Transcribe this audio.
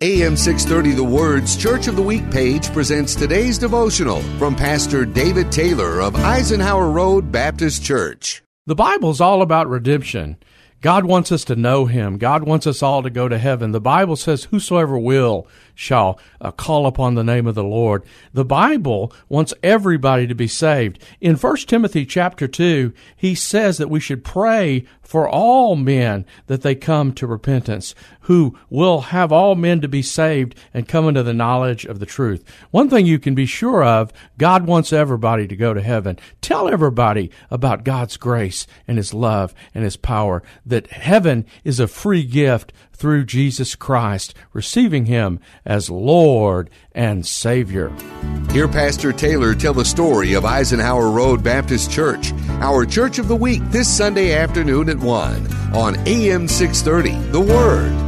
AM 630 The Word's Church of the Week page presents today's devotional from Pastor David Taylor of Eisenhauer Road Baptist Church. The Bible's all about redemption. God wants us to know Him. God wants us all to go to heaven. The Bible says, Whosoever will shall uh, call upon the name of the Lord. The Bible wants everybody to be saved. In 1 Timothy chapter 2, he says that we should pray for all men that they come to repentance, who will have all men to be saved and come into the knowledge of the truth. One thing you can be sure of, God wants everybody to go to heaven. Tell everybody about God's grace and His love and His power, that heaven is a free gift through Jesus Christ, receiving Him as Lord and Savior. Hear Pastor Taylor tell the story of Eisenhauer Road Baptist Church, our Church of the Week, this Sunday afternoon at 1 on AM 630, The Word.